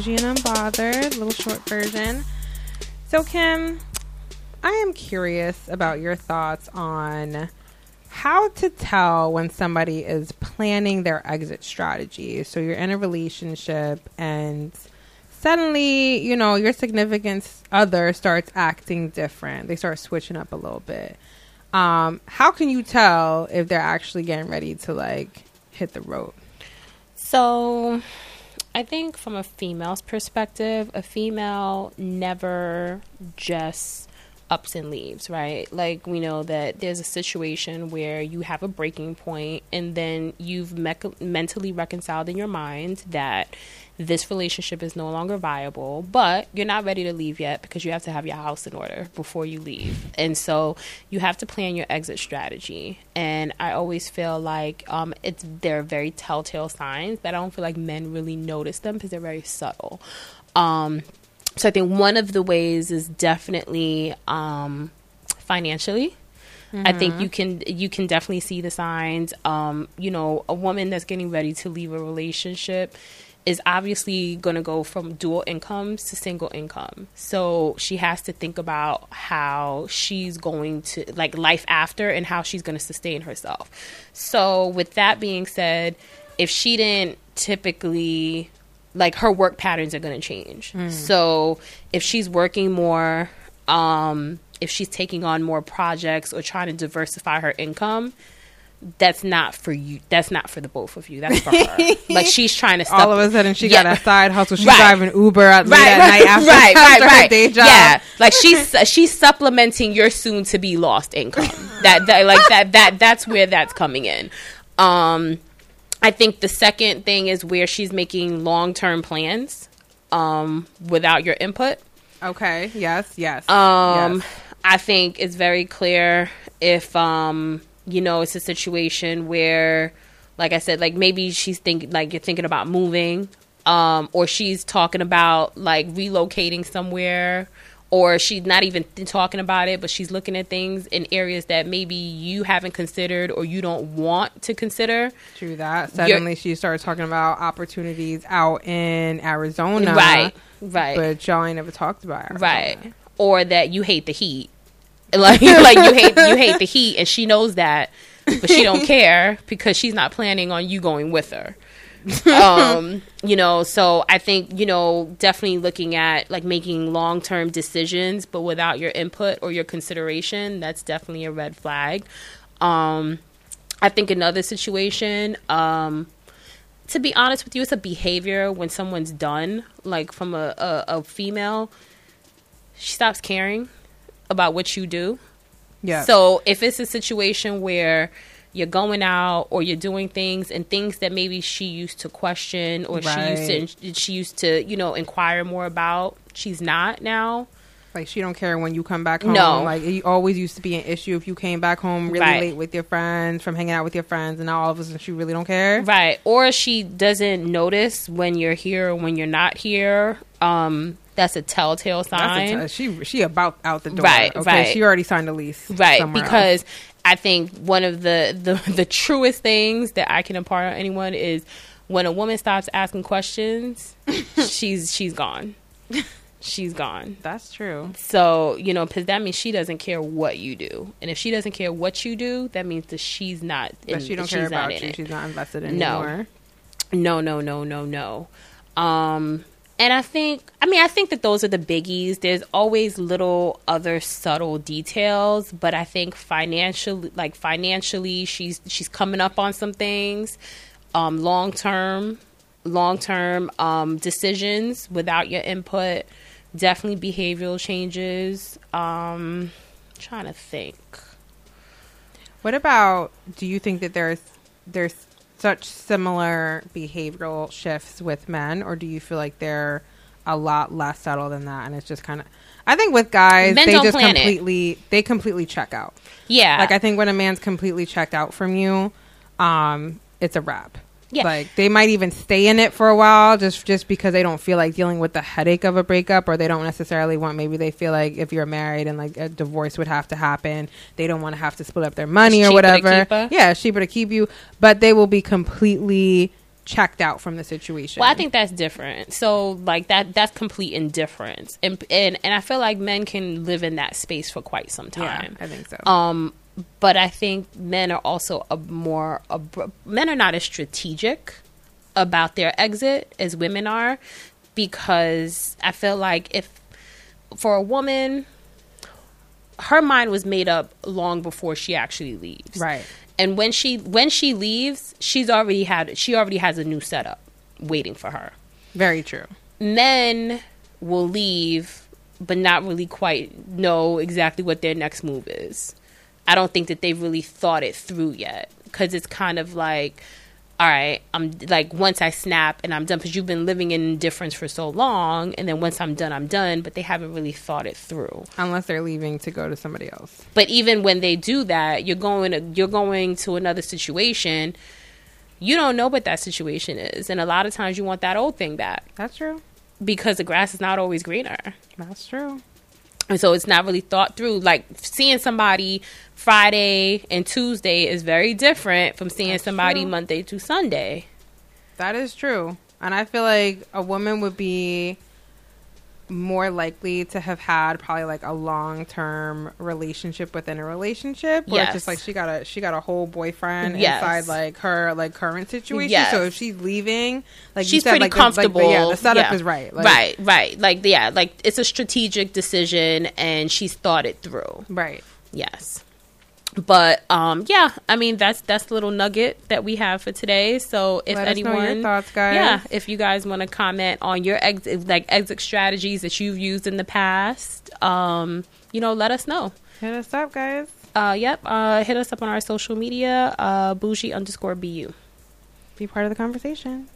Bougie and Unbothered, little short version. So, Kim, I am curious about your thoughts on how to tell when somebody is planning their exit strategy. So, you're in a relationship and suddenly, you know, your significant other starts acting different. They start switching up a little bit. Um, how can you tell if they're actually getting ready to like hit the road? So, I think from a female's perspective, a female never just ups and leaves, right? Like we know that there's a situation where you have a breaking point and then you've me- mentally reconciled in your mind that this relationship is no longer viable, but you're not ready to leave yet because you have to have your house in order before you leave. And so you have to plan your exit strategy. And I always feel like um, it's they're very telltale signs, but I don't feel like men really notice them because they're very subtle. Um, so I think one of the ways is definitely um, financially. Mm-hmm. I think mm-hmm. you can you can definitely see the signs. Um, you know, a woman that's getting ready to leave a relationship is obviously going to go from dual incomes to single income. So she has to think about how she's going to like life after and how she's going to sustain herself. So with that being said, if she didn't typically like her work patterns are going to change. Mm. So if she's working more um if she's taking on more projects or trying to diversify her income, that's not for you. That's not for the both of you. That's for her. like she's trying to. Stop. All of a sudden, she yeah. got a side hustle. She's right. driving Uber at right, at right, night after, right, after right, right. day job. Yeah, like she's she's supplementing your soon to be lost income. that, that like that that that's where that's coming in. Um, I think the second thing is where she's making long term plans, um, without your input. Okay. Yes. Yes. Um, yes. I think it's very clear if um you know, it's a situation where, like I said, like maybe she's thinking, like you're thinking about moving, um, or she's talking about like relocating somewhere, or she's not even talking about it, but she's looking at things in areas that maybe you haven't considered or you don't want to consider. True that. Suddenly you're, she started talking about opportunities out in Arizona. Right. Right. But y'all ain't never talked about Arizona. Right. Or that you hate the heat like like you hate you hate the heat and she knows that but she don't care because she's not planning on you going with her um you know so i think you know definitely looking at like making long-term decisions but without your input or your consideration that's definitely a red flag um i think another situation um to be honest with you it's a behavior when someone's done like from a, a, a female she stops caring about what you do. Yeah. So if it's a situation where you're going out or you're doing things and things that maybe she used to question or right. she used to she used to you know inquire more about, she's not now. Like she don't care when you come back home. No, like it always used to be an issue if you came back home really right. late with your friends from hanging out with your friends, and now all of a sudden she really don't care. Right, or she doesn't notice when you're here or when you're not here. Um, that's a telltale sign. A t- she she about out the door. Right, okay, right. She already signed a lease. Right, because else. I think one of the, the the truest things that I can impart on anyone is when a woman stops asking questions, she's she's gone. She's gone. That's true. So, you know, because that means she doesn't care what you do. And if she doesn't care what you do, that means that she's not in, But she don't care about you. It. She's not invested anymore. No. No, no, no, no, no. Um, and I think, I mean, I think that those are the biggies. There's always little other subtle details, but I think financially, like financially, she's she's coming up on some things. Um, long term, long term um, decisions without your input. Definitely behavioral changes. Um, trying to think. What about? Do you think that there's there's such similar behavioral shifts with men, or do you feel like they're a lot less subtle than that? And it's just kind of, I think with guys, men they just completely, they completely check out. Yeah, like I think when a man's completely checked out from you, um, it's a wrap. Yeah. Like they might even stay in it for a while just just because they don't feel like dealing with the headache of a breakup or they don't necessarily want maybe they feel like if you're married and like a divorce would have to happen, they don't want to have to split up their money it's or whatever. Yeah, it's cheaper to keep you, but they will be completely checked out from the situation. Well, I think that's different. So like that that's complete indifference. And and and I feel like men can live in that space for quite some yeah, time. I think so. Um but I think men are also a more men are not as strategic about their exit as women are because I feel like if for a woman her mind was made up long before she actually leaves. right. And when she when she leaves, she's already had she already has a new setup waiting for her. Very true. Men will leave but not really quite know exactly what their next move is. I don't think that they've really thought it through yet cuz it's kind of like all right, I'm like once I snap and I'm done because you've been living in indifference for so long, and then once I'm done, I'm done. But they haven't really thought it through. Unless they're leaving to go to somebody else. But even when they do that, you're going to, you're going to another situation. You don't know what that situation is, and a lot of times you want that old thing back That's true. because the grass is not always greener, That's true. And so it's not really thought through. Like seeing somebody Friday and Tuesday is very different from seeing That's somebody true. Monday to Sunday. That is true. And I feel like a woman would be more likely to have had probably like a long term relationship within a relationship where it's just like she got a she got a whole boyfriend Yes. inside like her like current situation. Yes. So if she's leaving, like you She's said, pretty like, the- like, the- comfortable. yeah, the setup Yeah. is right. Like, right, right. Like yeah, like it's a strategic decision, and she's thought it through. Right. Yes. But um yeah, I mean that's that's the little nugget that we have for today. So if Let anyone your thoughts, guys. Yeah, if you guys want to comment on your exit like exit strategies that you've used in the past, um, you know, let us know. Hit us up, guys. Uh yep, uh hit us up on our social media, uh bougie underscore BU. Be part of the conversation.